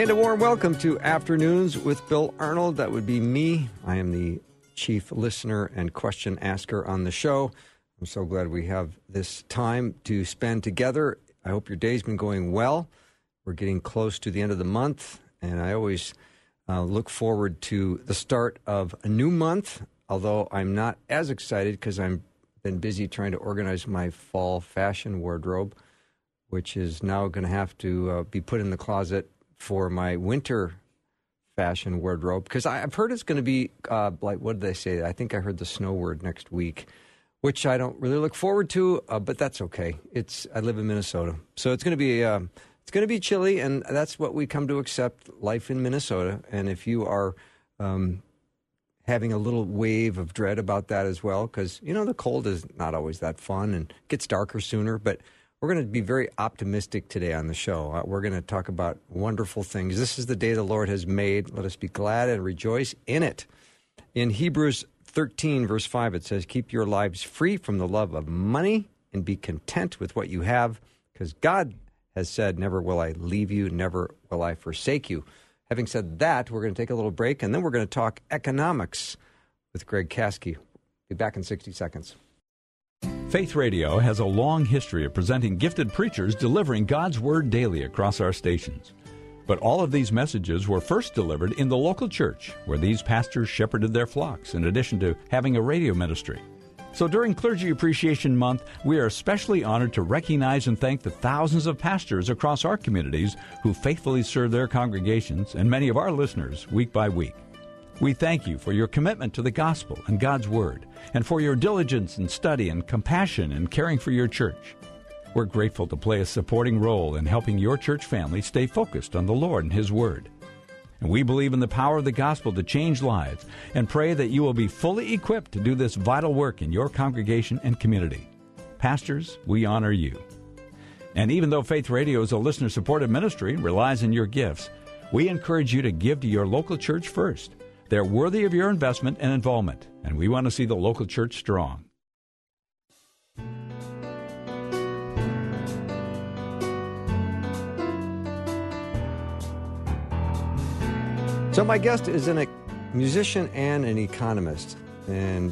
And a warm welcome to Afternoons with Bill Arnold. That would be me. I am the chief listener and question asker on the show. I'm so glad we have this time to spend together. I hope your day's been going well. We're getting close to the end of the month, and I always uh, look forward to the start of a new month. Although I'm not as excited because I've been busy trying to organize my fall fashion wardrobe, which is now going to have to uh, be put in the closet for my winter fashion wardrobe because I've heard it's going to be uh, like what did they say? I think I heard the snow word next week, which I don't really look forward to, uh, but that's okay. It's I live in Minnesota, so it's going to be uh, it's going to be chilly, and that's what we come to accept. Life in Minnesota, and if you are um, having a little wave of dread about that as well, because you know the cold is not always that fun and gets darker sooner, but we're going to be very optimistic today on the show. Uh, we're going to talk about wonderful things. This is the day the Lord has made. Let us be glad and rejoice in it. In Hebrews 13, verse 5, it says, Keep your lives free from the love of money and be content with what you have, because God has said, Never will I leave you, never will I forsake you. Having said that, we're going to take a little break, and then we're going to talk economics with Greg Caskey. Be back in 60 seconds. Faith Radio has a long history of presenting gifted preachers delivering God's Word daily across our stations. But all of these messages were first delivered in the local church, where these pastors shepherded their flocks, in addition to having a radio ministry. So during Clergy Appreciation Month, we are especially honored to recognize and thank the thousands of pastors across our communities who faithfully serve their congregations and many of our listeners week by week. We thank you for your commitment to the gospel and God's Word, and for your diligence in study and compassion in caring for your church. We're grateful to play a supporting role in helping your church family stay focused on the Lord and His Word. And we believe in the power of the gospel to change lives and pray that you will be fully equipped to do this vital work in your congregation and community. Pastors, we honor you. And even though Faith Radio is a listener supported ministry and relies on your gifts, we encourage you to give to your local church first. They're worthy of your investment and involvement, and we want to see the local church strong. So, my guest is a musician and an economist. And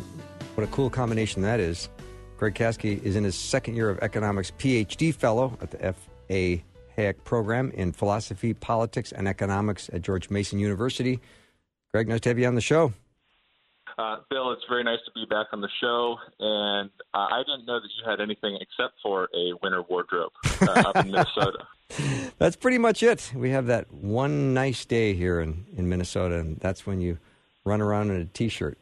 what a cool combination that is. Greg Caskey is in his second year of economics PhD fellow at the F.A. Hayek program in philosophy, politics, and economics at George Mason University. Greg, nice to have you on the show. Uh, Bill, it's very nice to be back on the show, and uh, I didn't know that you had anything except for a winter wardrobe uh, up in Minnesota. That's pretty much it. We have that one nice day here in, in Minnesota, and that's when you run around in a t-shirt.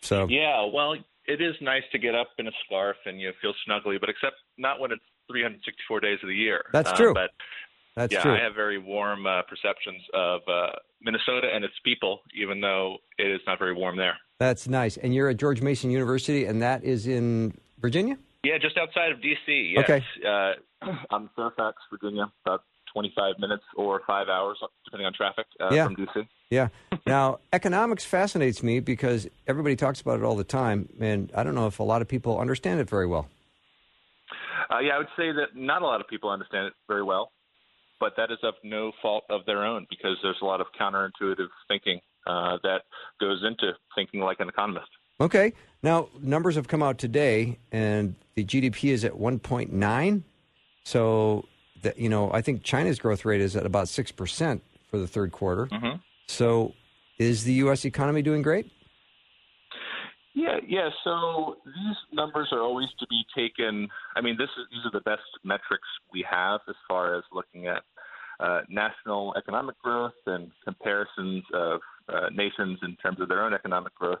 So yeah, well, it is nice to get up in a scarf and you feel snuggly, but except not when it's 364 days of the year. That's true. But that's yeah, true. I have very warm uh, perceptions of uh, Minnesota and its people, even though it is not very warm there. That's nice. And you're at George Mason University, and that is in Virginia? Yeah, just outside of D.C. Yes. Okay. Uh, I'm in Fairfax, Virginia, about 25 minutes or five hours, depending on traffic uh, Yeah. from D.C. Yeah. Now, economics fascinates me because everybody talks about it all the time, and I don't know if a lot of people understand it very well. Uh, yeah, I would say that not a lot of people understand it very well, but that is of no fault of their own because there's a lot of counterintuitive thinking uh, that goes into thinking like an economist. Okay. Now, numbers have come out today, and the GDP is at 1.9. So, the, you know, I think China's growth rate is at about 6% for the third quarter. Mhm. So, is the U.S. economy doing great? Yeah, yeah. So these numbers are always to be taken. I mean, this is these are the best metrics we have as far as looking at uh, national economic growth and comparisons of uh, nations in terms of their own economic growth.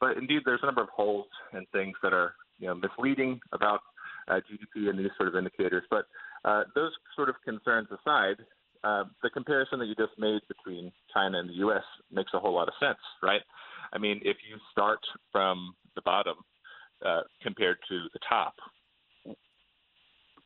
But indeed, there's a number of holes and things that are you know misleading about uh, GDP and these sort of indicators. But uh, those sort of concerns aside, uh, the comparison that you just made between China and the U.S. makes a whole lot of sense, right? I mean, if you start from the bottom uh, compared to the top,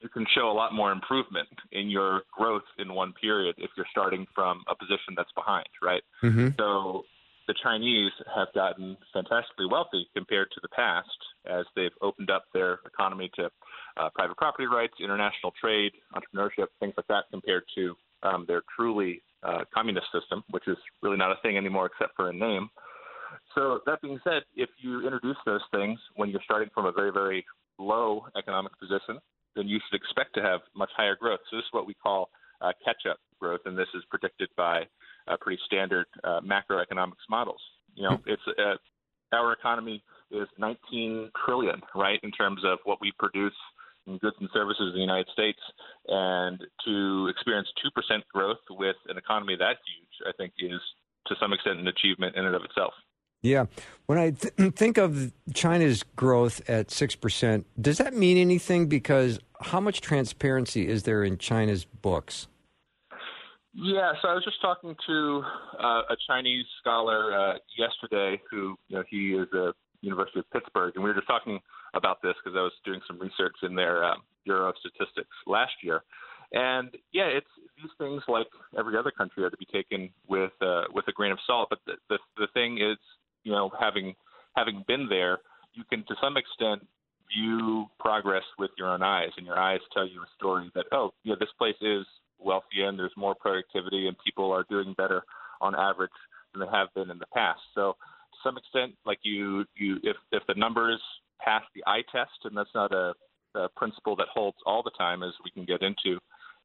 you can show a lot more improvement in your growth in one period if you're starting from a position that's behind, right? Mm-hmm. So the Chinese have gotten fantastically wealthy compared to the past as they've opened up their economy to uh, private property rights, international trade, entrepreneurship, things like that, compared to um, their truly uh, communist system, which is really not a thing anymore except for a name. So that being said, if you introduce those things when you're starting from a very, very low economic position, then you should expect to have much higher growth. So this is what we call uh, catch-up growth, and this is predicted by uh, pretty standard uh, macroeconomics models. You know, it's uh, our economy is 19 trillion, right, in terms of what we produce in goods and services in the United States, and to experience two percent growth with an economy that huge, I think, is to some extent an achievement in and of itself. Yeah. When I th- think of China's growth at 6%, does that mean anything? Because how much transparency is there in China's books? Yeah, so I was just talking to uh, a Chinese scholar uh, yesterday who, you know, he is at University of Pittsburgh, and we were just talking about this because I was doing some research in their uh, Bureau of Statistics last year. And yeah, it's these things like every other country are to be taken with uh, with a grain of salt. But the, the the thing is, you know, having having been there, you can to some extent view progress with your own eyes, and your eyes tell you a story that oh, yeah, this place is wealthy and there's more productivity, and people are doing better on average than they have been in the past. So to some extent, like you, you if if the numbers pass the eye test, and that's not a, a principle that holds all the time, as we can get into.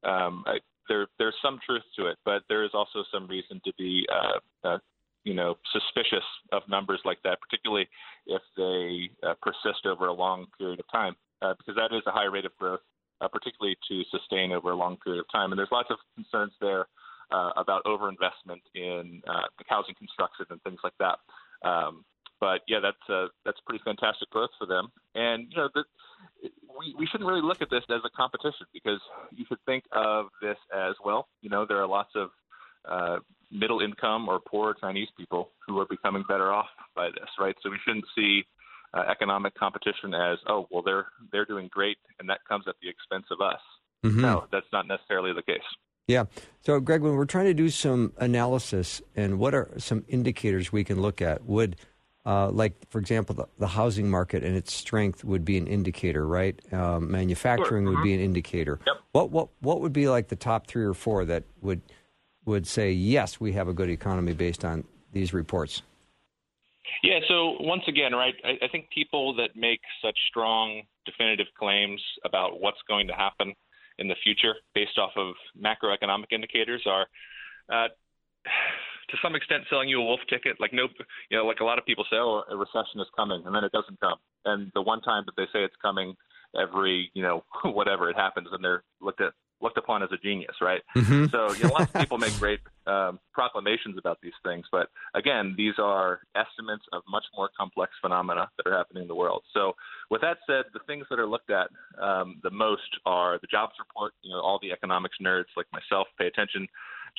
Um, I, there, there's some truth to it, but there is also some reason to be uh, uh, you know suspicious of numbers like that, particularly if they uh, persist over a long period of time, uh, because that is a high rate of growth, uh, particularly to sustain over a long period of time. And there's lots of concerns there uh, about overinvestment in uh, housing construction and things like that. Um, but yeah, that's uh, that's pretty fantastic growth for them. And you know, the, we we shouldn't really look at this as a competition because you should think of this as well. You know, there are lots of uh, middle income or poor Chinese people who are becoming better off by this, right? So we shouldn't see uh, economic competition as, oh, well, they're they're doing great, and that comes at the expense of us. Mm-hmm. No, that's not necessarily the case. Yeah. So, Greg, when we're trying to do some analysis, and what are some indicators we can look at? Would uh, like, for example, the, the, housing market and its strength would be an indicator, right? Um, manufacturing sure. would be mm-hmm. an indicator. Yep. What what what would be like the top three or four that would would say, yes, we have a good economy based on these reports? Yeah, so once again, right, I, I think people that make such strong, definitive claims about what's going to happen in the future based off of macroeconomic indicators are. Uh, to some extent selling you a wolf ticket. Like no, you know, like a lot of people say, oh, a recession is coming, and then it doesn't come. And the one time that they say it's coming, every you know whatever it happens, and they're looked at looked upon as a genius, right? Mm-hmm. So you know, lots of people make great um, proclamations about these things, but again, these are estimates of much more complex phenomena that are happening in the world. So with that said, the things that are looked at um, the most are the jobs report. You know, all the economics nerds like myself pay attention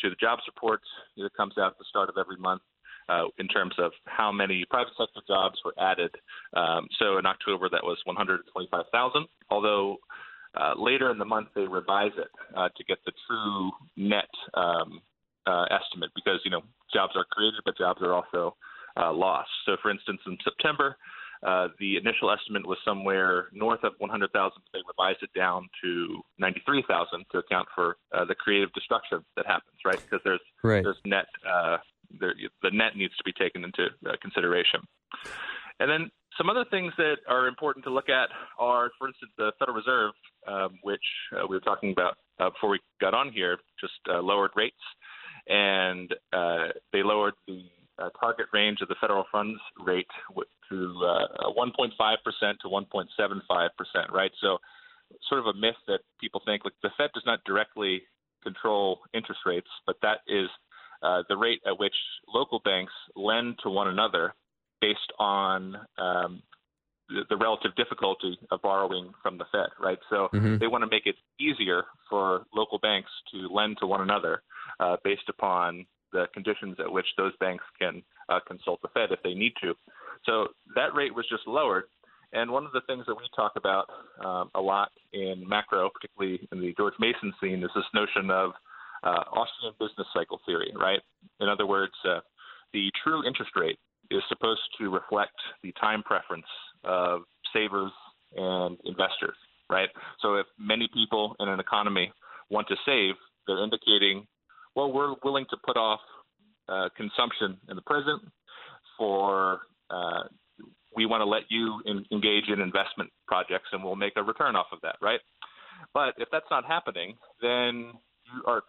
to the jobs report that comes out at the start of every month. Uh, in terms of how many private sector jobs were added. Um, so in October, that was 125,000. Although uh, later in the month they revise it uh, to get the true net um, uh, estimate because you know jobs are created, but jobs are also uh, lost. So, for instance, in September, uh, the initial estimate was somewhere north of 100,000. They revised it down to 93,000 to account for uh, the creative destruction that happens, right? Because there's right. there's net there, the net needs to be taken into consideration. And then some other things that are important to look at are, for instance, the Federal Reserve, um, which uh, we were talking about uh, before we got on here, just uh, lowered rates, and uh, they lowered the uh, target range of the federal funds rate to 1.5% uh, to 1.75%, right? So, sort of a myth that people think like the Fed does not directly control interest rates, but that is the rate at which local banks lend to one another based on um, the relative difficulty of borrowing from the Fed, right? So mm-hmm. they want to make it easier for local banks to lend to one another uh, based upon the conditions at which those banks can uh, consult the Fed if they need to. So that rate was just lowered. And one of the things that we talk about um, a lot in macro, particularly in the George Mason scene, is this notion of uh, Austrian business cycle theory, right? In other words, uh, the true interest rate is supposed to reflect the time preference of savers and investors, right? So if many people in an economy want to save, they're indicating, well, we're willing to put off uh, consumption in the present for uh, we want to let you in, engage in investment projects and we'll make a return off of that, right? But if that's not happening, then you are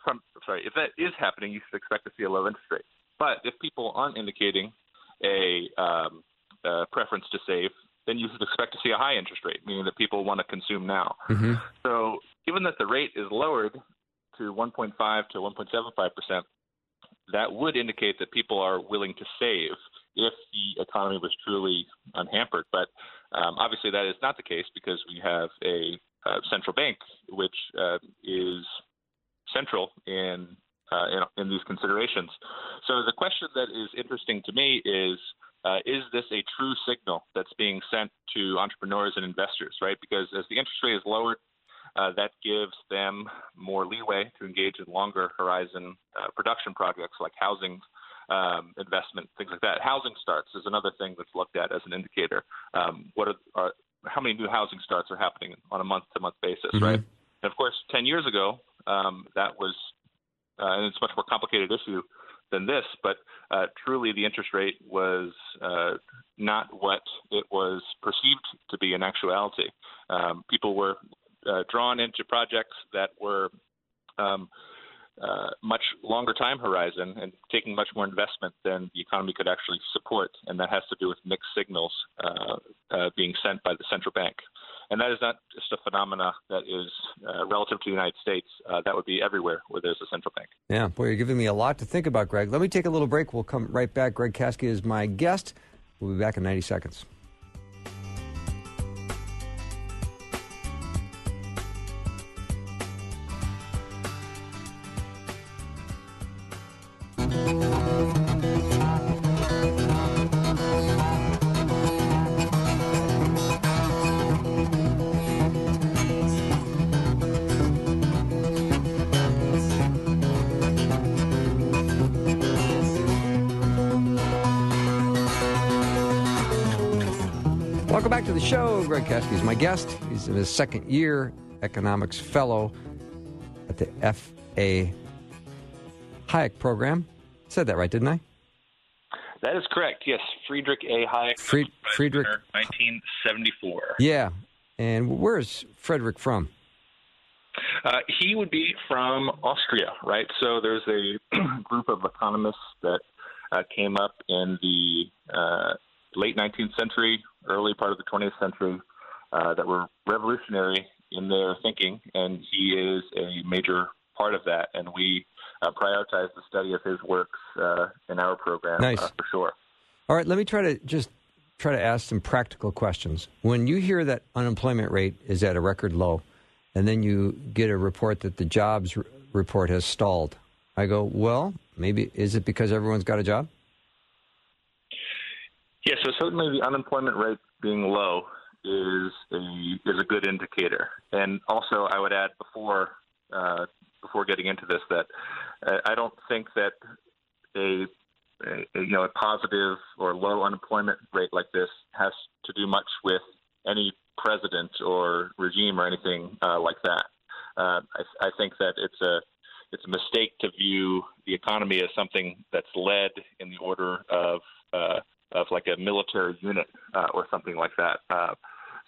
sorry, if that is happening, you should expect to see a low interest rate. But if people aren't indicating a, um, a preference to save, then you should expect to see a high interest rate, meaning that people want to consume now. Mm-hmm. So, given that the rate is lowered to 1.5 to 1.75 percent, that would indicate that people are willing to save if the economy was truly unhampered. But um, obviously, that is not the case because we have a uh, central bank which uh, is central in uh, in, in, these considerations. So the question that is interesting to me is. Uh, is this a true signal that's being sent to entrepreneurs and investors, right? Because as the interest rate is lowered, uh, that gives them more leeway to engage in longer horizon uh, production projects like housing um, investment, things like that. Housing starts is another thing that's looked at as an indicator. Um, what are, are, how many new housing starts are happening on a month-to-month basis, mm-hmm. right? And of course, 10 years ago, um, that was, uh, and it's a much more complicated issue than this, but uh, truly the interest rate was uh, not what it was perceived to be in actuality. Um, people were uh, drawn into projects that were um, uh, much longer time horizon and taking much more investment than the economy could actually support, and that has to do with mixed signals uh, uh, being sent by the central bank. And that is not just a phenomena that is uh, relative to the United States. Uh, that would be everywhere where there's a central bank. Yeah, boy, you're giving me a lot to think about, Greg. Let me take a little break. We'll come right back. Greg Caskey is my guest. We'll be back in 90 seconds. Caskey is my guest. He's in his second year, economics fellow at the F.A. Hayek program. Said that right, didn't I? That is correct. Yes, Friedrich A. Hayek. Fried, Friedrich, 1974. Yeah, and where is Frederick from? Uh, he would be from Austria, right? So there's a group of economists that uh, came up in the uh, late 19th century, early part of the 20th century uh, that were revolutionary in their thinking, and he is a major part of that. And we uh, prioritize the study of his works uh, in our program nice. Uh, for sure. All right, let me try to just try to ask some practical questions. When you hear that unemployment rate is at a record low, and then you get a report that the jobs r- report has stalled, I go, well, maybe is it because everyone's got a job? Yeah, so certainly the unemployment rate being low is a is a good indicator. And also, I would add before uh, before getting into this that uh, I don't think that a, a, you know a positive or low unemployment rate like this has to do much with any president or regime or anything uh, like that. Uh, I, I think that it's a it's a mistake to view the economy as something that's led in the order of uh, of like a military unit uh, or something like that. Uh,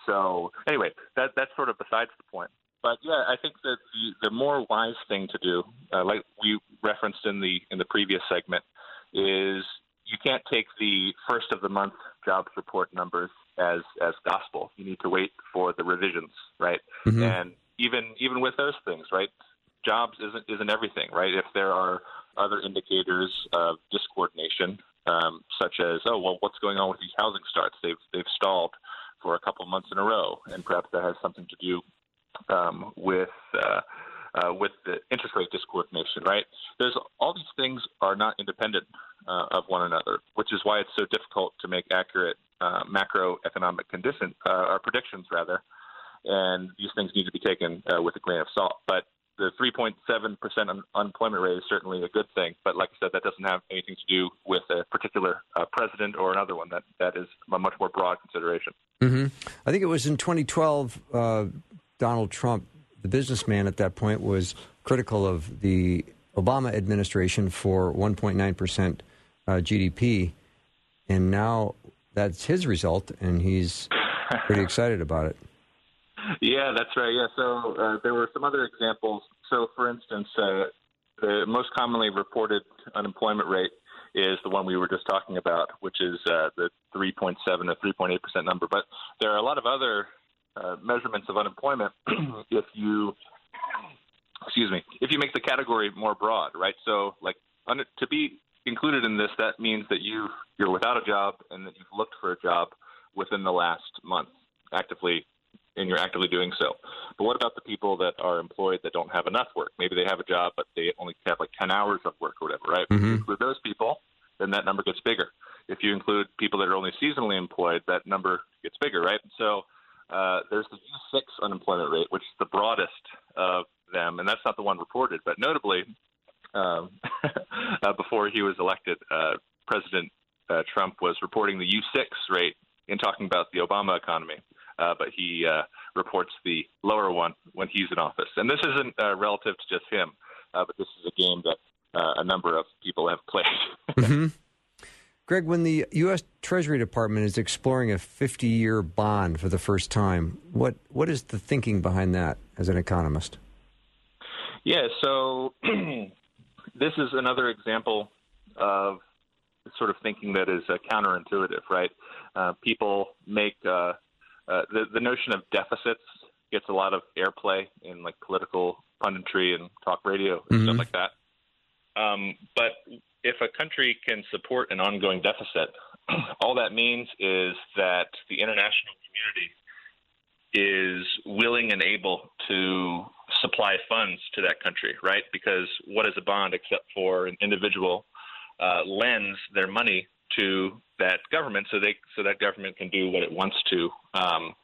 so anyway, that that's sort of besides the point. But yeah, I think that the, the more wise thing to do, uh, like we referenced in the in the previous segment, is you can't take the first of the month jobs report numbers as as gospel. You need to wait for the revisions, right? Mm-hmm. And even even with those things, right? Jobs isn't isn't everything, right? If there are other indicators of discoordination um, such as, oh, well, what's going on with these housing starts? They've they've stalled. For a couple months in a row, and perhaps that has something to do um, with. Uh, uh, with the interest rate discoordination, right? There's all these things are not independent uh, of one another, which is why it's so difficult to make accurate uh, macroeconomic condition uh, or predictions, rather. And these things need to be taken uh, with a grain of salt. But the 3.7% un- unemployment rate is certainly a good thing. But like I said, that doesn't have anything to do with a particular uh, president or another one. That that is a much more broad consideration. Mm-hmm. I think it was in 2012. Uh, Donald Trump, the businessman at that point, was critical of the Obama administration for 1.9 percent uh, GDP, and now that's his result, and he's pretty excited about it. Yeah, that's right. Yeah, so uh, there were some other examples. So, for instance, uh, the most commonly reported unemployment rate is the one we were just talking about, which is uh, the 3.7 or 3.8 percent number. But there are a lot of other uh, measurements of unemployment if you, excuse me, if you make the category more broad, right? So, like un- to be included in this, that means that you you're without a job and that you've looked for a job within the last month actively and you're actively doing so. But what about the people that are employed that don't have enough work? Maybe they have a job, but they only have like 10 hours of work or whatever, right? Mm-hmm. If you include those people, then that number gets bigger. If you include people that are only seasonally employed, that number gets bigger, right? So uh, there's the U6 unemployment rate, which is the broadest of them, and that's not the one reported. But notably, um, uh, before he was elected, uh, President uh, Trump was reporting the U6 rate in talking about the Obama economy uh, but he uh, reports the lower one when he's in office. And this isn't uh, relative to just him, uh, but this is a game that uh, a number of people have played. mm-hmm. Greg, when the U.S. Treasury Department is exploring a 50-year bond for the first time, what what is the thinking behind that as an economist? Yeah, so this is another example of sort of thinking that is uh, counterintuitive, right? Uh, people make uh, the the notion of deficits gets a lot of airplay in like political punditry and talk radio and Mhm. stuff like that. Um, but if a country can support an ongoing deficit, all that means is that the international community is willing and able to supply funds to that country, right? Because what is a bond except for an individual uh, lends their money to that government so they so that government can do what it wants to um,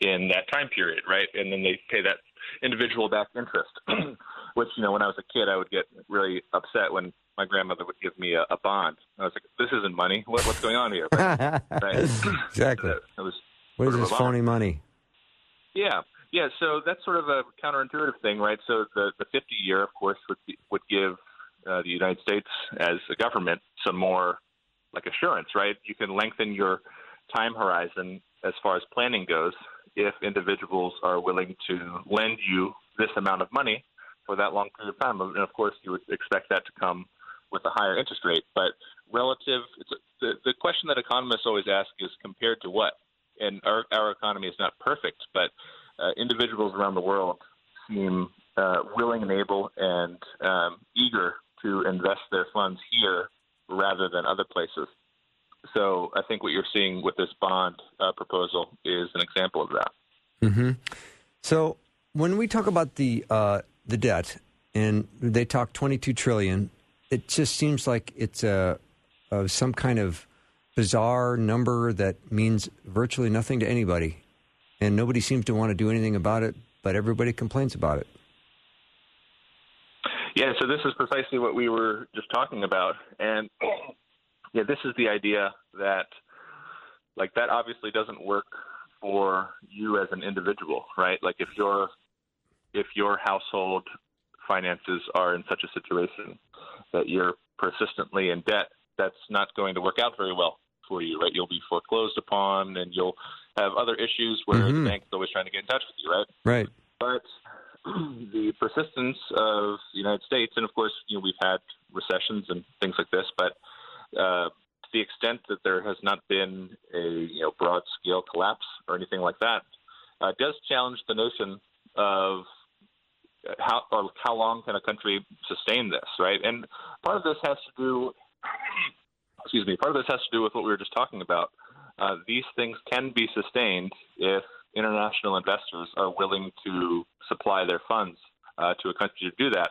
in that time period, right? And then they pay that individual back interest. Which you know, when I was a kid, I would get really upset when my grandmother would give me a, a bond. I was like, "This isn't money. What, what's going on here?" But, right? exactly. It was What is this phony money? Yeah, yeah. So that's sort of a counterintuitive thing, right? So the the 50 year, of course, would be, would give uh, the United States as a government some more like assurance, right? You can lengthen your time horizon as far as planning goes if individuals are willing to lend you this amount of money for that long period of time. And of course, you would expect that to come with a higher interest rate. But relative, a, the the question that economists always ask is compared to what? And our our economy is not perfect, but uh, individuals around the world seem uh, willing and able and um, eager to invest their funds here rather than other places. So I think what you're seeing with this bond uh, proposal is an example of that. hmm So when we talk about the uh, the debt, and they talk twenty two trillion, it just seems like it's a, a some kind of bizarre number that means virtually nothing to anybody, and nobody seems to want to do anything about it. But everybody complains about it. Yeah, so this is precisely what we were just talking about. And yeah, this is the idea that like that obviously doesn't work for you as an individual, right? Like if your if your household finances are in such a situation that you're persistently in debt, that's not going to work out very well for you, right? You'll be foreclosed upon and you'll have other issues where Mhm. the bank's always trying to get in touch with you, right? Right. but the persistence of the United States, and of course, you know, we've had recessions and things like this, but uh, to the extent that there has not been a you know broad scale collapse or anything like that, uh, does challenge the notion of how or how long can a country sustain this, right? And part of this has to do, excuse me, part of this has to do with what we were just talking about. uh, these things can be sustained if international investors are willing to supply their funds uh, to a country to do that.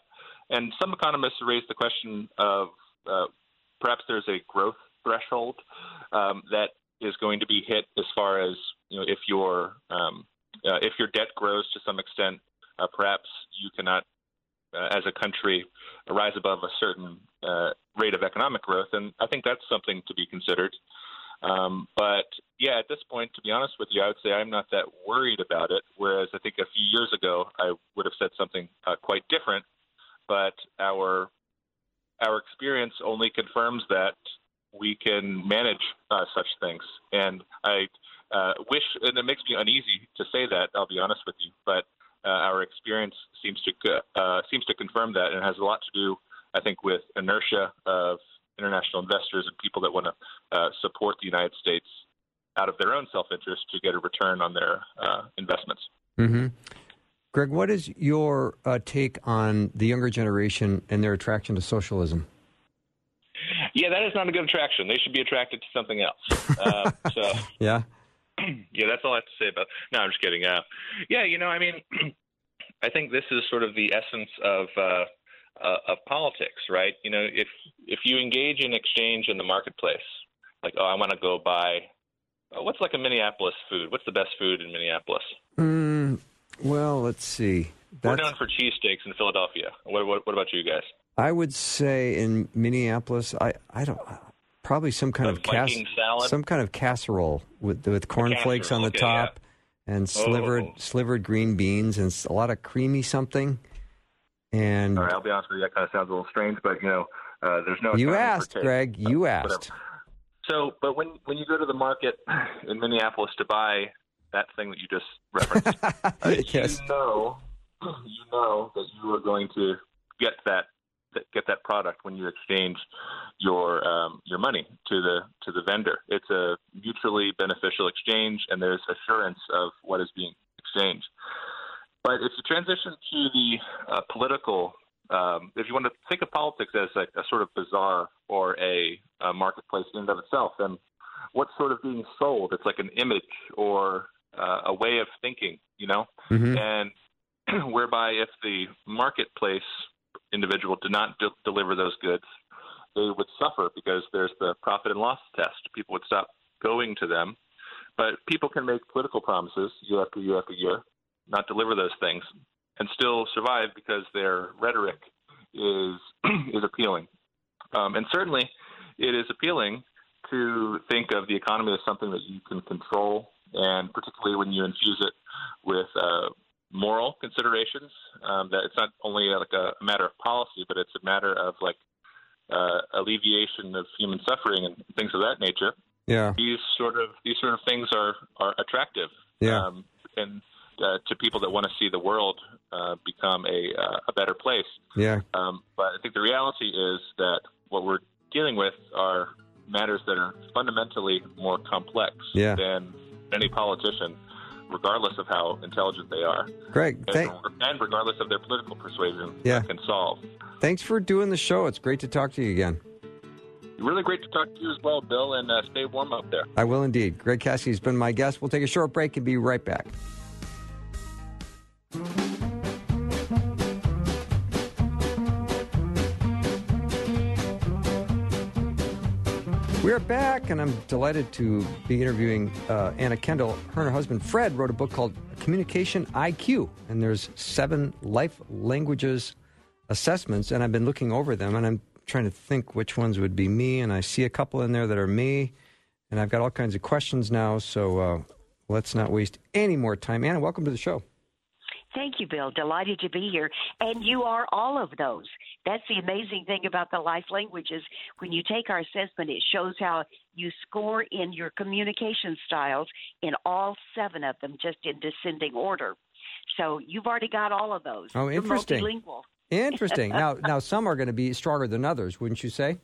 And some economists raise the question of uh, perhaps there's a growth threshold um, that is going to be hit as far as you know if your um, uh, if your debt grows to some extent, uh, perhaps you cannot, uh, as a country, rise above a certain uh, rate of economic growth, and I think that's something to be considered. Um, but yeah, at this point, to be honest with you, I would say I'm not that worried about it. Whereas I think a few years ago, I would have said something uh, quite different. But our our experience only confirms that we can manage uh, such things. And I uh, wish, and it makes me uneasy to say that. I'll be honest with you, but uh, our experience seems to uh, seems to confirm that, and it has a lot to do, I think, with inertia of international investors and people that want to uh, support the United States out of their own self-interest to get a return on their uh, investments. Mm-hmm. Greg, what is your uh, take on the younger generation and their attraction to socialism? Yeah, that is not a good attraction. They should be attracted to something else. Uh, so, yeah, yeah, that's all I have to say about. No, I'm just kidding. Uh, yeah, you know, I mean, I think this is sort of the essence of uh, of politics, right? You know, if if you engage in exchange in the marketplace, like, oh, I want to go buy. Uh, what's like a Minneapolis food? What's the best food in Minneapolis? Mm, well, let's see. That's... We're known for cheesesteaks in Philadelphia. What, what, what about you guys? I would say in Minneapolis, I, I don't probably some kind the of cas- some kind of casserole with with cornflakes on the okay, top yeah. and slivered oh. slivered green beans and a lot of creamy something. And all right, I'll be honest with you, that kind of sounds a little strange, but you know, uh, there's no. You asked, Greg. You asked. Whatever. So, but when when you go to the market in Minneapolis to buy that thing that you just referenced, uh, yes. you know, you know that you are going to get that get that product when you exchange your um, your money to the to the vendor. It's a mutually beneficial exchange, and there's assurance of what is being exchanged. But if you transition to the uh, political, um, if you want to think of politics as a, a sort of bazaar or a, a, marketplace in and of itself, then what's sort of being sold? It's like an image or uh, a way of thinking, you know? Mm-hmm. And whereby if the marketplace individual did not de- deliver those goods, they would suffer because there's the profit and loss test. People would stop going to them. But people can make political promises year after year after year not deliver those things and still survive because their rhetoric is is appealing. Um, and certainly, it is appealing to think of the economy as something that you can control, and particularly when you infuse it with uh, moral considerations. Um, that it's not only like a, a matter of policy, but it's a matter of like uh, alleviation of human suffering and things of that nature. Yeah, these sort of these sort of things are are attractive. Yeah, um, and uh, to people that want to see the world uh, become a, uh, a better place. Yeah. Um, but I think the reality is that what we're dealing with are matters that are fundamentally more complex yeah. than any politician, regardless of how intelligent they are. Greg, and, thank- and regardless of their political persuasion, yeah. can solve. Thanks for doing the show. It's great to talk to you again. Really great to talk to you as well, Bill, and uh, stay warm up there. I will indeed. Greg Caskey's been my guest. We'll take a short break and be right back. We're back, and I'm delighted to be interviewing uh, Anna Kendall. Her and her husband Fred wrote a book called Communication IQ, and there's seven life languages assessments, and I've been looking over them, and I'm trying to think which ones would be me, and I see a couple in there that are me, and I've got all kinds of questions now, so uh, let's not waste any more time. Anna, welcome to the show. Thank you, Bill. Delighted to be here. And you are all of those. That's the amazing thing about the life languages. When you take our assessment, it shows how you score in your communication styles in all seven of them, just in descending order. So you've already got all of those. Oh, interesting. You're multilingual. Interesting. now, now some are going to be stronger than others, wouldn't you say?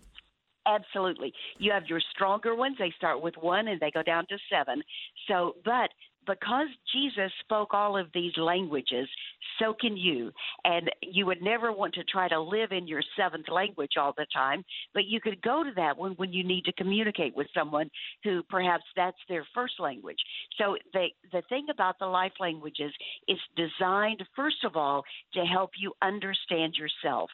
Absolutely. You have your stronger ones. They start with one and they go down to seven. So, but because Jesus spoke all of these languages so can you. And you would never want to try to live in your seventh language all the time, but you could go to that one when you need to communicate with someone who perhaps that's their first language. So the the thing about the life languages is designed first of all to help you understand yourself.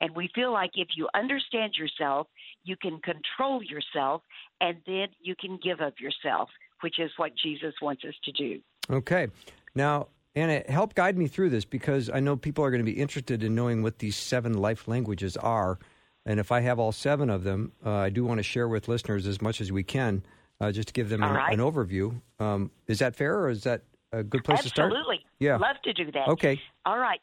And we feel like if you understand yourself, you can control yourself and then you can give of yourself, which is what Jesus wants us to do. Okay. Now, Anna, help guide me through this because I know people are going to be interested in knowing what these seven life languages are. And if I have all seven of them, uh, I do want to share with listeners as much as we can, uh, just to give them an, right. an, overview. Um, is that fair, or is that a good place Absolutely. to start? Absolutely. Yeah. Love to do that. Okay. All right.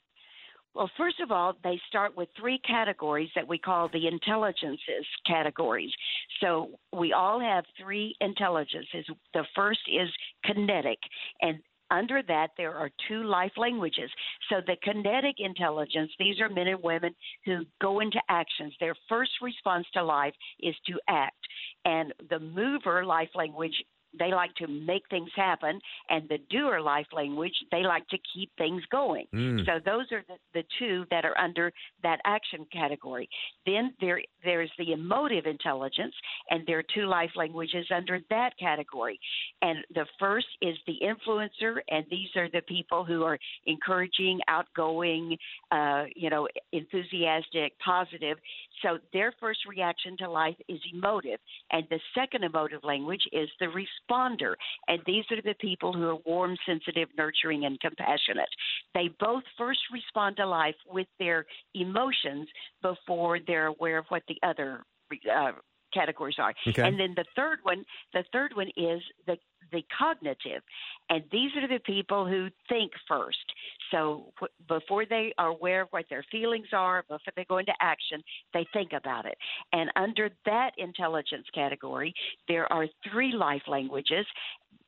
Well, first of all, they start with three categories that we call the intelligences categories. So we all have three intelligences. The first is kinetic, and under that, there are two life languages. So the kinetic intelligence, these are men and women who go into actions. Their first response to life is to act. And the mover life language they like to make things happen, and the doer life language, they like to keep things going. Mm. So those are the, the two that are under that action category. Then there there's the emotive intelligence, and there are two life languages under that category. And the first is the influencer, and these are the people who are encouraging, outgoing, uh, you know, enthusiastic, positive. So their first reaction to life is emotive, and the second emotive language is the responder. And these are the people who are warm, sensitive, nurturing, and compassionate. They both first respond to life with their emotions before they're aware of what the other uh, categories are. Okay. And then the third one, the third one is the the cognitive, and these are the people who think first. So w- before they are aware of what their feelings are, before they go into action, they think about it. And under that intelligence category, there are three life languages.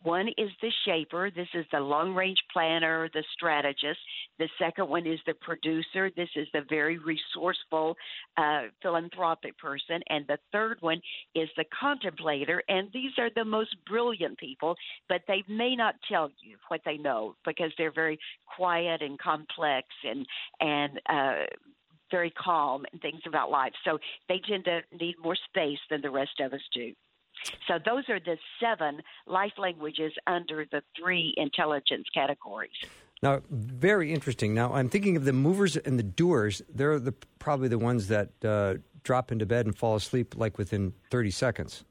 One is the shaper. This is the long range planner, the strategist. The second one is the producer. This is the very resourceful, uh, philanthropic person. And the third one is the contemplator. And these are the most brilliant people, but they may not tell you what they know because they're very quiet and complex and, and, uh, very calm and things about life. So they tend to need more space than the rest of us do. So those are the seven life languages under the three intelligence categories. Now, very interesting. Now, I'm thinking of the movers and the doers. They're the, probably the ones that uh, drop into bed and fall asleep like within 30 seconds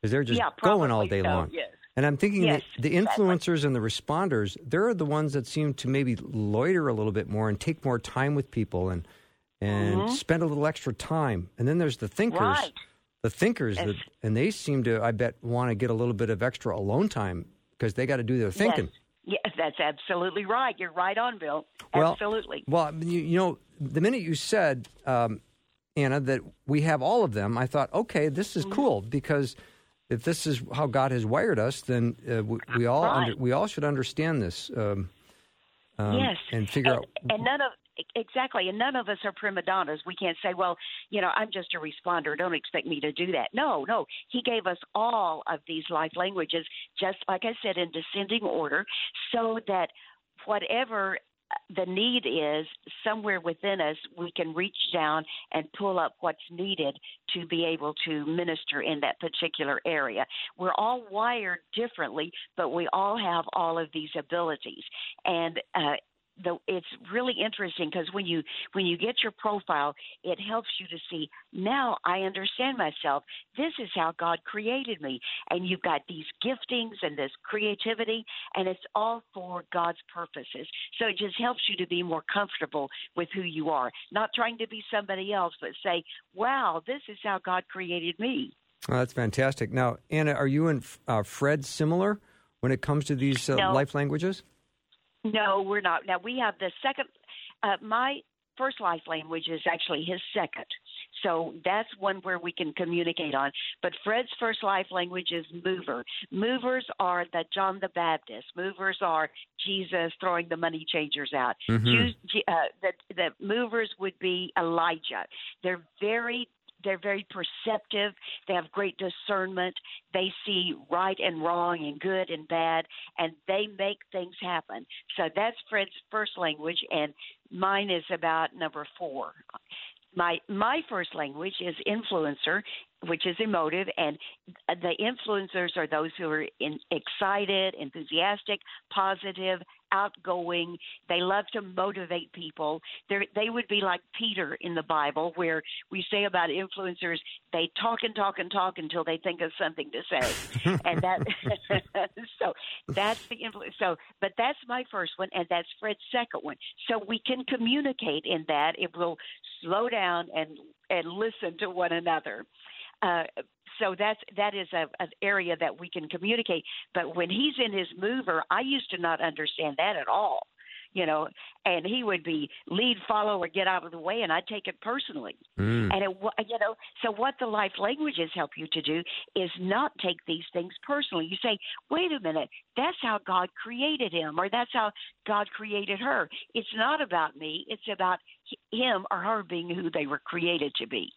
because they're just yeah, going all day so, long. Yes. And I'm thinking Yes, the, the exactly. influencers and the responders, they're the ones that seem to maybe loiter a little bit more and take more time with people and and spend a little extra time. And then there's the thinkers. Mm-hmm. Right. The thinkers, Yes. that, and they seem to, I bet, want to get a little bit of extra alone time because they got to do their thinking. Yes. Yes, that's absolutely right. You're right on, Bill. Well, Absolutely. Well, you, you know, the minute you said, um, Anna, that we have all of them, I thought, okay, this Mm-hmm. is cool because if this is how God has wired us, then uh, we, we all Right. under, we all should understand this. Um, um, yes. and figure out. and none of exactly and none of us are prima donnas. We can't say well you know i'm just a responder. Don't expect me to do that. No no. He gave us all of these life languages just like i said in descending order so that whatever the need is somewhere within us we can reach down and pull up what's needed to be able to minister in that particular area. We're all wired differently but we all have all of these abilities. And uh, the, it's really interesting because when you when you get your profile, it helps you to see now I understand myself. This is how God created me, and you've got these giftings and this creativity, and it's all for God's purposes. So it just helps you to be more comfortable with who you are, not trying to be somebody else, but say, "Wow, this is how God created me." Oh, that's fantastic. Now, Anna, are you and uh, Fred similar when it comes to these uh, No. life languages? No, we're not. Now we have the second. Uh, my first life language is actually his second, so that's one where we can communicate on. But Fred's first life language is mover. Movers are the John the Baptist. Movers are Jesus throwing the money changers out. Mhm. Jews- uh, the the movers would be Elijah. They're very they're very perceptive. They have great discernment. They see right and wrong and good and bad, and they make things happen. So that's Fred's first language, and mine is about number four. My my first language is influencer, which is emotive, and the influencers are those who are in, excited, enthusiastic, positive, outgoing. They love to motivate people. They're, they would be like Peter in the Bible, where we say about influencers, they talk and talk and talk until they think of something to say, and that. so that's the influence. So, but that's my first one, and that's Fred's second one. So we can communicate in that. It will slow down and and listen to one another. Uh, so that's that is a, an area that we can communicate. But when he's in his mover, I used to not understand that at all you know, and he would be lead, follow, or get out of the way, and I'd take it personally. Mm. And it, you know, so what the life languages help you to do is not take these things personally. You say, wait a minute, that's how God created him, or that's how God created her. It's not about me; it's about him or her being who they were created to be.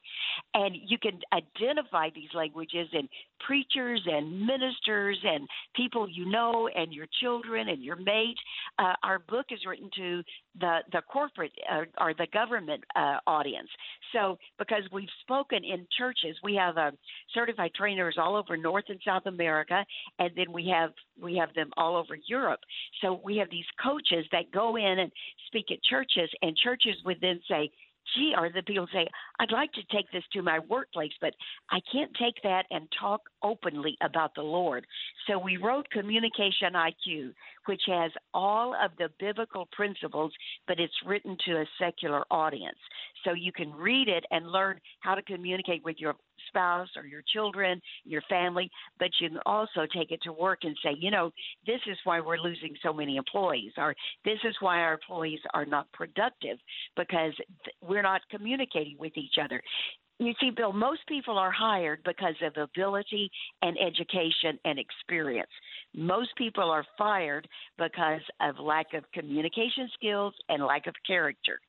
And you can identify these languages in preachers and ministers and people you know and your children and your mate. Uh, our book is written to the the corporate uh, or the government uh, audience. So because we've spoken in churches, we have uh, certified trainers all over North and South America, and then we have we have them all over Europe. So we have these coaches that go in and speak at churches, and churches would then say, gee, or the people say, I'd like to take this to my workplace, but I can't take that and talk openly about the Lord. So we wrote Communication IQ, which has all of the biblical principles, but it's written to a secular audience. So you can read it and learn how to communicate with your spouse or your children, your family, but you can also take it to work and say, you know, this is why we're losing so many employees, or this is why our employees are not productive because we're not communicating with each other. You see, Bill, most people are hired because of ability and education and experience. Most people are fired because of lack of communication skills and lack of character.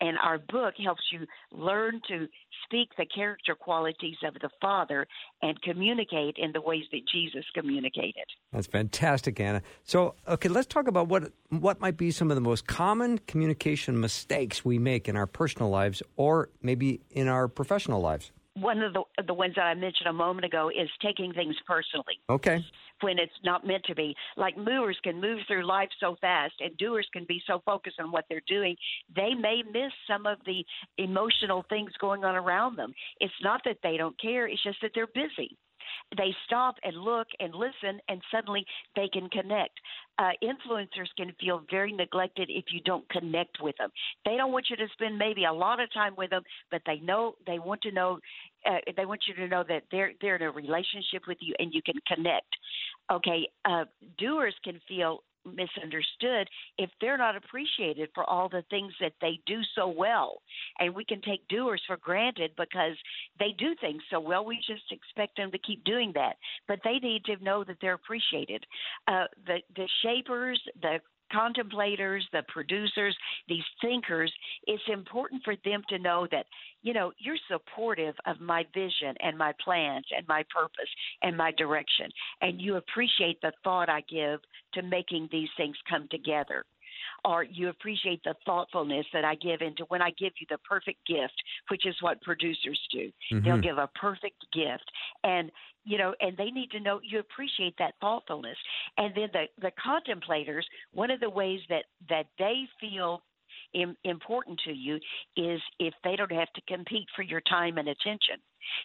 And our book helps you learn to speak the character qualities of the Father and communicate in the ways that Jesus communicated. That's fantastic, Anna. So, okay, let's talk about what what might be some of the most common communication mistakes we make in our personal lives or maybe in our professional lives one of the the ones that I mentioned a moment ago is taking things personally. Okay. When it's not meant to be. Like movers can move through life so fast and doers can be so focused on what they're doing, they may miss some of the emotional things going on around them. It's not that they don't care, it's just that they're busy they stop and look and listen, and suddenly they can connect. Uh, influencers can feel very neglected if you don't connect with them. They don't want you to spend maybe a lot of time with them, but they know they want to know. Uh, they want you to know that they're they're in a relationship with you and you can connect. Okay, uh, doers can feel misunderstood if they're not appreciated for all the things that they do so well. And we can take doers for granted because they do things so well. We just expect them to keep doing that. But they need to know that they're appreciated. Uh, the the shapers, the contemplators, the producers, these thinkers, it's important for them to know that, you know, you're supportive of my vision and my plans and my purpose and my direction. And you appreciate the thought I give to making these things come together or you appreciate the thoughtfulness that I give into when I give you the perfect gift, which is what producers do. Mm-hmm. They'll give a perfect gift. And you know, and they need to know you appreciate that thoughtfulness. And then the the contemplators, one of the ways that that they feel Im- important to you is if they don't have to compete for your time and attention.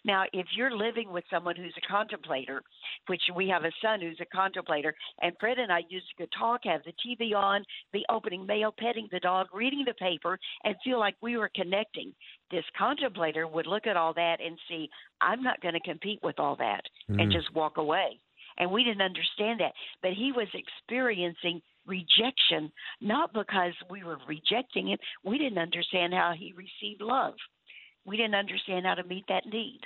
Now, if you're living with someone who's a contemplator, which we have a son who's a contemplator, and Fred and I used to talk, have the TV on, the opening mail, petting the dog, reading the paper, and feel like we were connecting. This contemplator would look at all that and see, I'm not going to compete with all that, mm. and just walk away. And we didn't understand that. But he was experiencing rejection, not because we were rejecting him. We didn't understand how he received love. We didn't understand how to meet that need.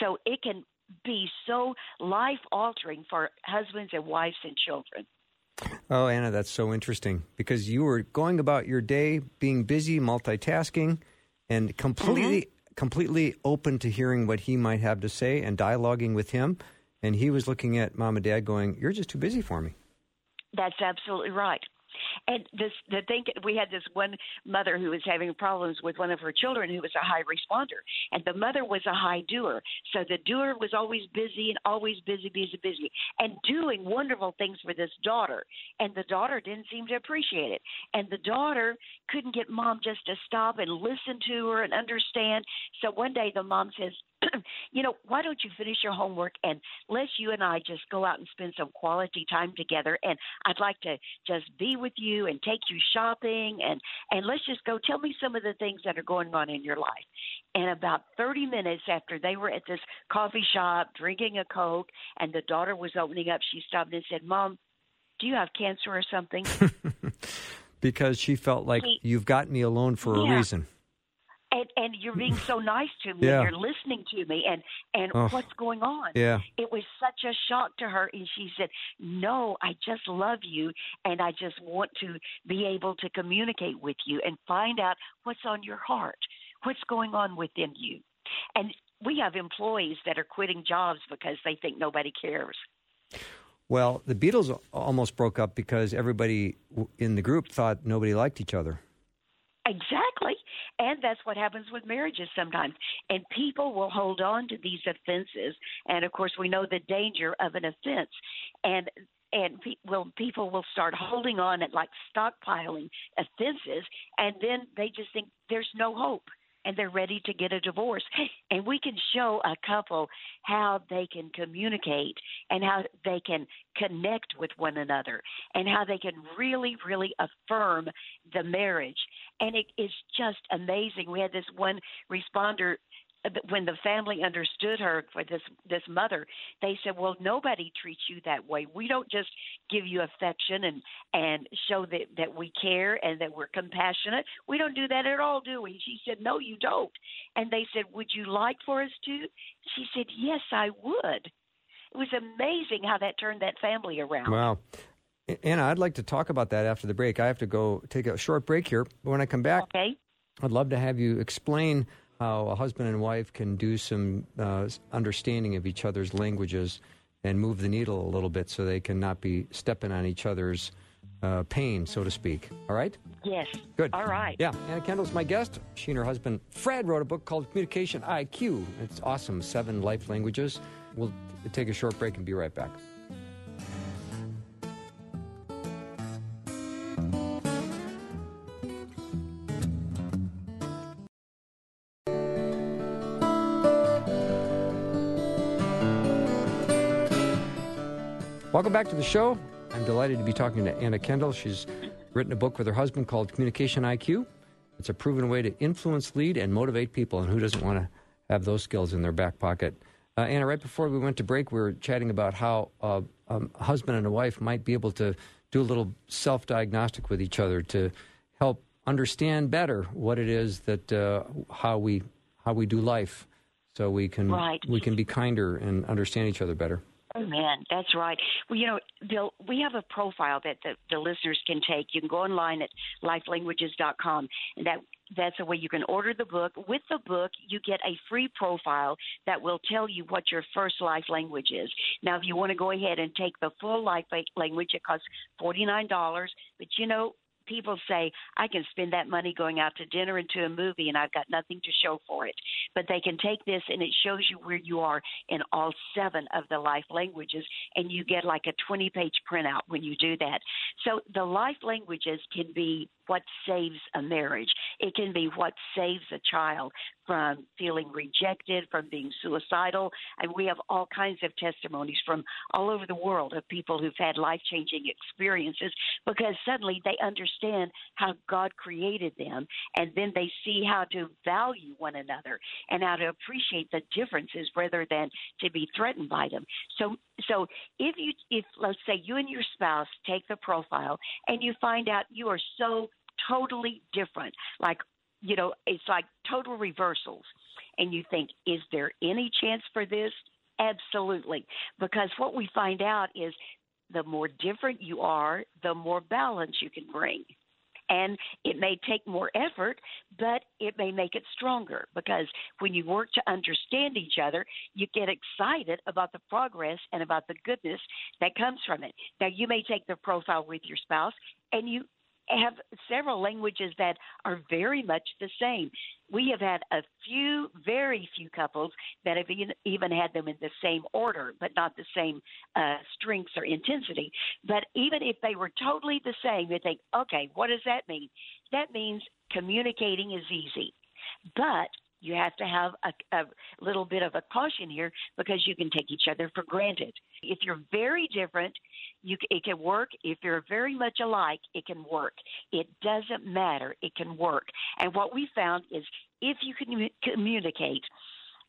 So it can be so life altering for husbands and wives and children. Oh, Anna, that's so interesting because you were going about your day being busy, multitasking, and completely. Mm-hmm completely open to hearing what he might have to say and dialoguing with him. And he was looking at mom and dad going, You're just too busy for me. That's absolutely right. And this the thing we had this one mother who was having problems with one of her children who was a high responder, and the mother was a high doer. So the doer was always busy and always busy, busy, busy, and doing wonderful things for this daughter. And the daughter didn't seem to appreciate it. And the daughter couldn't get mom just to stop and listen to her and understand. So one day the mom says, you know, why don't you finish your homework and let's you and I just go out and spend some quality time together and I'd like to just be with you and take you shopping and and let's just go tell me some of the things that are going on in your life. And about 30 minutes after they were at this coffee shop drinking a coke and the daughter was opening up, she stopped and said, "Mom, do you have cancer or something?" because she felt like He- you've got me alone for a Yeah. reason. And and you're being so nice to me Yeah. and you're listening to me and and Oh. what's going on Yeah. it was such a shock to her and she said no i just love you and i just want to be able to communicate with you and find out what's on your heart what's going on within you and we have employees that are quitting jobs because they think nobody cares Well, the Beatles almost broke up because everybody in the group thought nobody liked each other. Exactly. And that's what happens with marriages sometimes. And people will hold on to these offenses. And of course, we know the danger of an offense. And and pe- well, people will start holding on and like stockpiling offenses, and then they just think there's no hope, and they're ready to get a divorce. And we can show a couple how they can communicate and how they can connect with one another, and how they can really, really affirm the marriage. And it is just amazing. We had this one responder uh, when the family understood her for this this mother they said well nobody treats you that way. We don't just give you affection and and show that that we care and that we're compassionate. We don't do that at all do we? She said no you don't. And they said would you like for us to? She said yes i would. It was amazing how that turned that family around. Wow. Anna, I'd like to talk about that after the break. I have to go take a short break here. But when I come back, okay I'd love to have you explain how a husband and wife can do some uh, understanding of each other's languages and move the needle a little bit so they can not be stepping on each other's uh, pain, so to speak. All right? yes Good. all right Yeah, Anna Kendall's my guest. She and her husband Fred wrote a book called Communication IQ. It's awesome, seven life languages. We'll take a short break and be right back. Welcome back to the show. I'm delighted to be talking to Anna Kendall. She's written a book with her husband called Communication IQ. It's a proven way to influence, lead, and motivate people. And who doesn't want to have those skills in their back pocket? Uh, Anna, right before we went to break, we were chatting about how uh, um, a husband and a wife might be able to do a little self diagnostic with each other to help understand better what it is that uh, how we how we do life, so we can Right. we can be kinder and understand each other better. Oh man, that's right. Well, you know, Bill, we have a profile that the, the listeners can take. You can go online at lifelanguages.com, and that that's a way you can order the book. With the book, you get a free profile that will tell you what your first life language is. Now, if you want to go ahead and take the full life language, it costs forty nine dollars. But you know, people say I can spend that money going out to dinner and to a movie, and I've got nothing to show for it. But they can take this, and it shows you where you are in all seven of the life languages, and you get like a 20 page printout when you do that. So the life languages can be what saves a marriage, it can be what saves a child from feeling rejected, from being suicidal. And we have all kinds of testimonies from all over the world of people who've had life changing experiences because suddenly they understand how God created them, and then they see how to value one another and how to appreciate the differences rather than to be threatened by them. So so if you if let's say you and your spouse take the profile and you find out you are so totally different, like you know, it's like total reversals and you think, is there any chance for this? Absolutely. Because what we find out is the more different you are, the more balance you can bring. And it may take more effort, but it may make it stronger because when you work to understand each other, you get excited about the progress and about the goodness that comes from it. Now, you may take the profile with your spouse and you have several languages that are very much the same. We have had a few, very few couples that have even had them in the same order, but not the same uh, strengths or intensity. But even if they were totally the same, you think, okay, what does that mean? That means communicating is easy. But you have to have a, a little bit of a caution here because you can take each other for granted. If you're very different, you, it can work. If you're very much alike, it can work. It doesn't matter. It can work. And what we found is if you can communicate,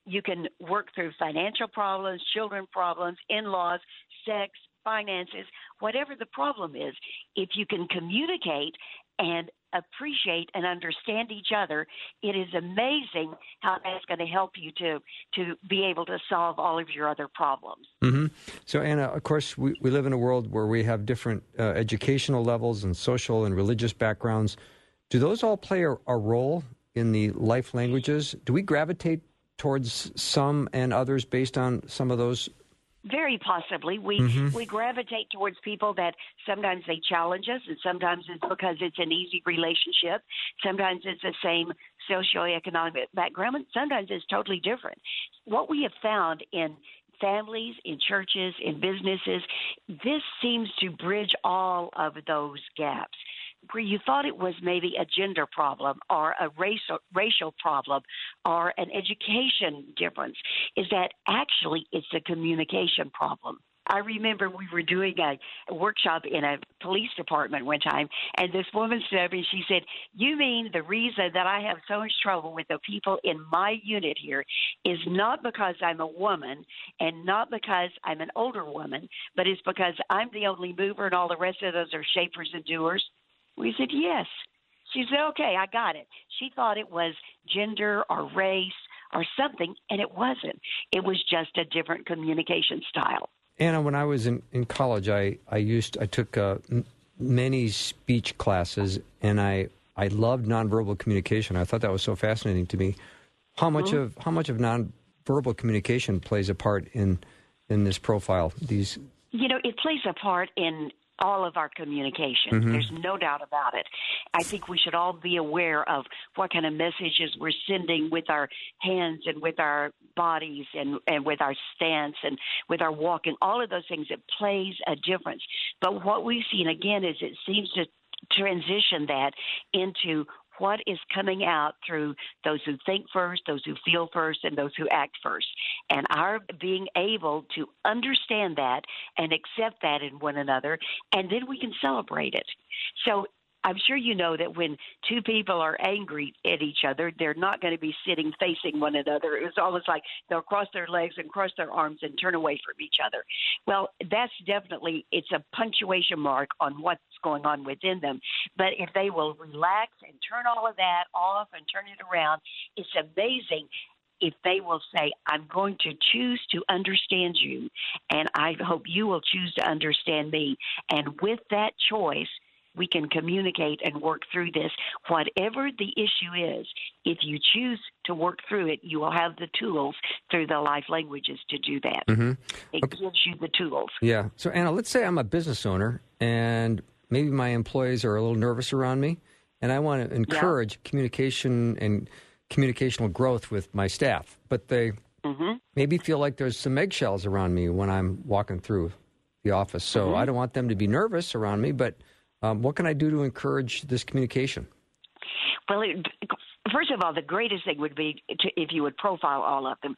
you can work through financial problems, children problems, in laws, sex, finances, whatever the problem is. If you can communicate and appreciate and understand each other, it is amazing how that's going to help you to to be able to solve all of your other problems. Mm-hmm. So, Anna, of course, we, we live in a world where we have different uh, educational levels and social and religious backgrounds. Do those all play a, a role in the life languages? Do we gravitate towards some and others based on some of those very possibly. We mm-hmm. we gravitate towards people that sometimes they challenge us, and sometimes it's because it's an easy relationship. Sometimes it's the same socioeconomic background, and sometimes it's totally different. What we have found in families, in churches, in businesses, this seems to bridge all of those gaps where you thought it was maybe a gender problem or a racial racial problem or an education difference is that actually it's a communication problem. I remember we were doing a, a workshop in a police department one time, and this woman stood up and she said, You mean the reason that I have so much trouble with the people in my unit here is not because I'm a woman and not because I'm an older woman, but it's because I'm the only mover and all the rest of those are shapers and doers? We said, Yes. She said, Okay, I got it. She thought it was gender or race or something, and it wasn't. It was just a different communication style. Anna, when I was in, in college, I, I used I took uh, m- many speech classes, and I I loved nonverbal communication. I thought that was so fascinating to me. How much mm-hmm. of how much of nonverbal communication plays a part in in this profile? These you know, it plays a part in all of our communication. Mm-hmm. There's no doubt about it. I think we should all be aware of what kind of messages we're sending with our hands and with our bodies and, and with our stance and with our walking. All of those things, it plays a difference. But what we've seen again is it seems to transition that into what is coming out through those who think first, those who feel first, and those who act first. And our being able to understand that and accept that in one another, and then we can celebrate it. So I'm sure you know that when two people are angry at each other, they're not going to be sitting facing one another. It's almost like they'll cross their legs and cross their arms and turn away from each other. Well, that's definitely it's a punctuation mark on what's going on within them. But if they will relax and turn all of that off and turn it around, it's amazing if they will say, I'm going to choose to understand you, and I hope you will choose to understand me. And with that choice, we can communicate and work through this. Whatever the issue is, if you choose to work through it, you will have the tools through the life languages to do that. Mm-hmm. It okay. gives you the tools. Yeah. So, Anna, let's say I'm a business owner and maybe my employees are a little nervous around me, and I want to encourage yeah. communication and communicational growth with my staff, but they mm-hmm. maybe feel like there's some eggshells around me when I'm walking through the office. So mm-hmm. I don't want them to be nervous around me, but um, what can I do to encourage this communication? Well, it, first of all, the greatest thing would be to, if you would profile all of them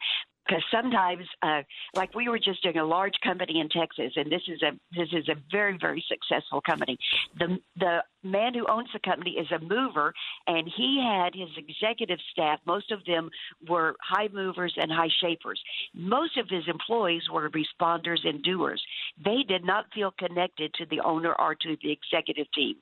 because sometimes, uh, like we were just doing a large company in Texas, and this is a this is a very very successful company. The the man who owns the company is a mover, and he had his executive staff. Most of them were high movers and high shapers. Most of his employees were responders and doers. They did not feel connected to the owner or to the executive team.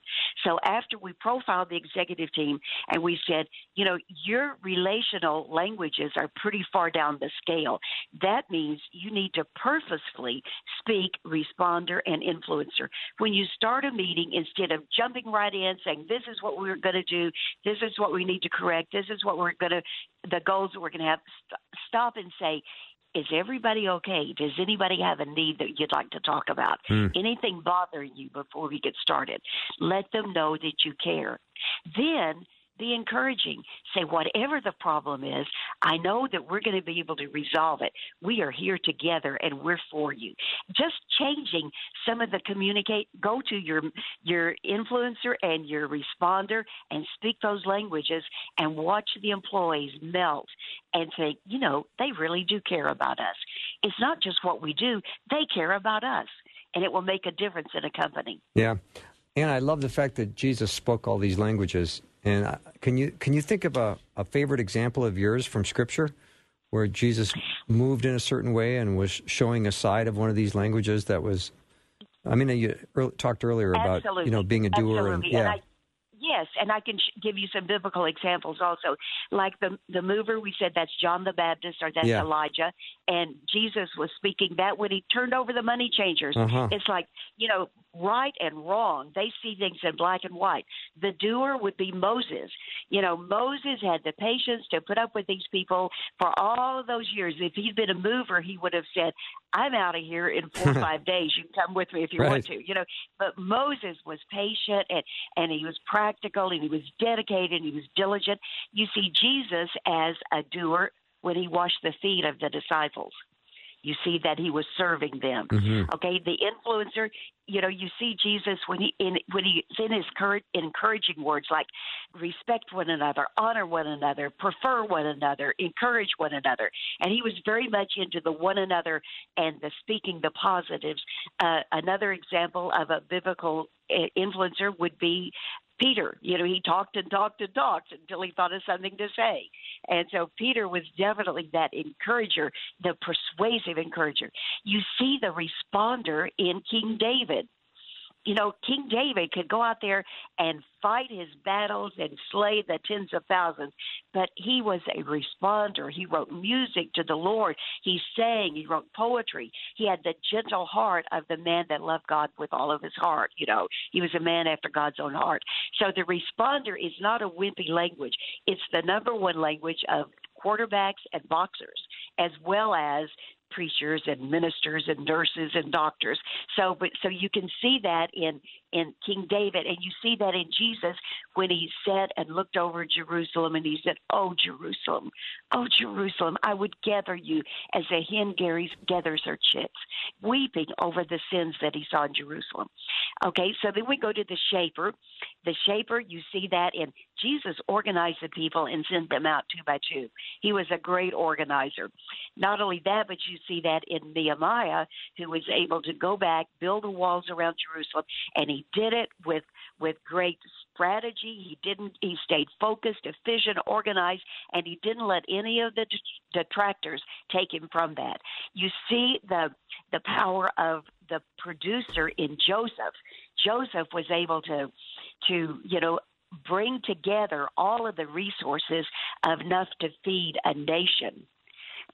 So after we profiled the executive team, and we said, you know, your relational languages are pretty far down the scale. That means you need to purposefully speak responder and influencer. When you start a meeting, instead of jumping right in saying, "This is what we're going to do. This is what we need to correct. This is what we're going to, the goals that we're going to have." Stop and say, is everybody okay? Does anybody have a need that you'd like to talk about? Mm. Anything bothering you before we get started? Let them know that you care. Then be encouraging. Say, whatever the problem is, I know that we're going to be able to resolve it. We are here together and we're for you. Just changing some of the communicate, go to your your influencer and your responder and speak those languages and watch the employees melt and think, you know, they really do care about us. It's not just what we do, they care about us. And it will make a difference in a company. Yeah. And I love the fact that Jesus spoke all these languages and uh, can you can you think of a, a favorite example of yours from Scripture where Jesus moved in a certain way and was showing a side of one of these languages that was? I mean, you talked earlier about Absolutely. you know being a doer Absolutely. and And yeah. I, Yes, and I can sh- give you some biblical examples also. Like the the mover, we said that's John the Baptist or that's Yeah. Elijah, and Jesus was speaking that when he turned over the money changers. Uh-huh. It's like you know, right and wrong. They see things in black and white. The doer would be Moses. You know, Moses had the patience to put up with these people for all those years. If he'd been a mover, he would have said, "I'm out of here in four or five days. You can come with me if you Right. want to." You know, but Moses was patient and and he was practical and he was dedicated and he was diligent. You see Jesus as a doer when he washed the feet of the disciples. You see that he was serving them. Mhm. Okay, the influencer, you know, you see Jesus when he in when he's in his cour- encouraging words like respect one another, honor one another, prefer one another, encourage one another, and he was very much into the one another and the speaking the positives. Uh, another example of a biblical influencer would be Peter. You know, he talked and talked and talked until he thought of something to say. And so Peter was definitely that encourager, the persuasive encourager. You see the responder in King David. You know, King David could go out there and fight his battles and slay the tens of thousands, but he was a responder. He wrote music to the Lord. He sang. He wrote poetry. He had the gentle heart of the man that loved God with all of his heart. You know, he was a man after God's own heart. So the responder is not a wimpy language. It's the number one language of quarterbacks and boxers, as well as preachers and ministers and nurses and doctors. So, but so you can see that in in King David, and you see that in Jesus when he said and looked over Jerusalem, and he said, "Oh Jerusalem, oh Jerusalem, I would gather you as a hen gathers her chicks, weeping over the sins that he saw in Jerusalem." Okay, so then we go to the shaper. The shaper, you see that in Jesus organized the people and sent them out two by two. He was a great organizer. Not only that, but you see that in Nehemiah, who was able to go back, build the walls around Jerusalem, and he did it with with great strategy. He didn't. He stayed focused, efficient, organized, and he didn't let any of the detractors take him from that. You see the the power of the producer in Joseph. Joseph was able to to you know bring together all of the resources enough to feed a nation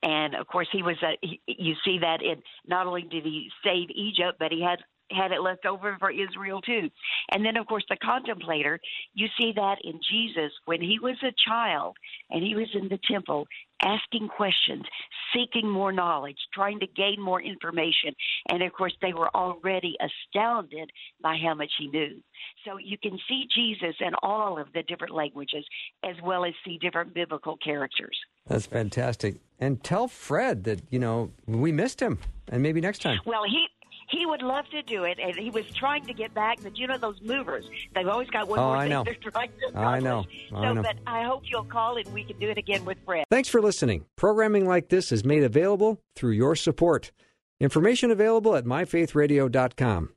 and of course he was a he, you see that in not only did he save Egypt but he had had it left over for Israel too. And then of course the contemplator, you see that in Jesus when he was a child and he was in the temple asking questions, seeking more knowledge, trying to gain more information. And of course they were already astounded by how much he knew. So you can see Jesus in all of the different languages as well as see different biblical characters. That's fantastic. And tell Fred that you know we missed him, and maybe next time. Well, he he would love to do it, and he was trying to get back. But you know those movers; they've always got one Oh, more I thing know. they're trying to I know. accomplish. I so, know. but I hope you'll call and we can do it again with Fred. Thanks for listening. Programming like this is made available through your support. Information available at myfaithradio.com.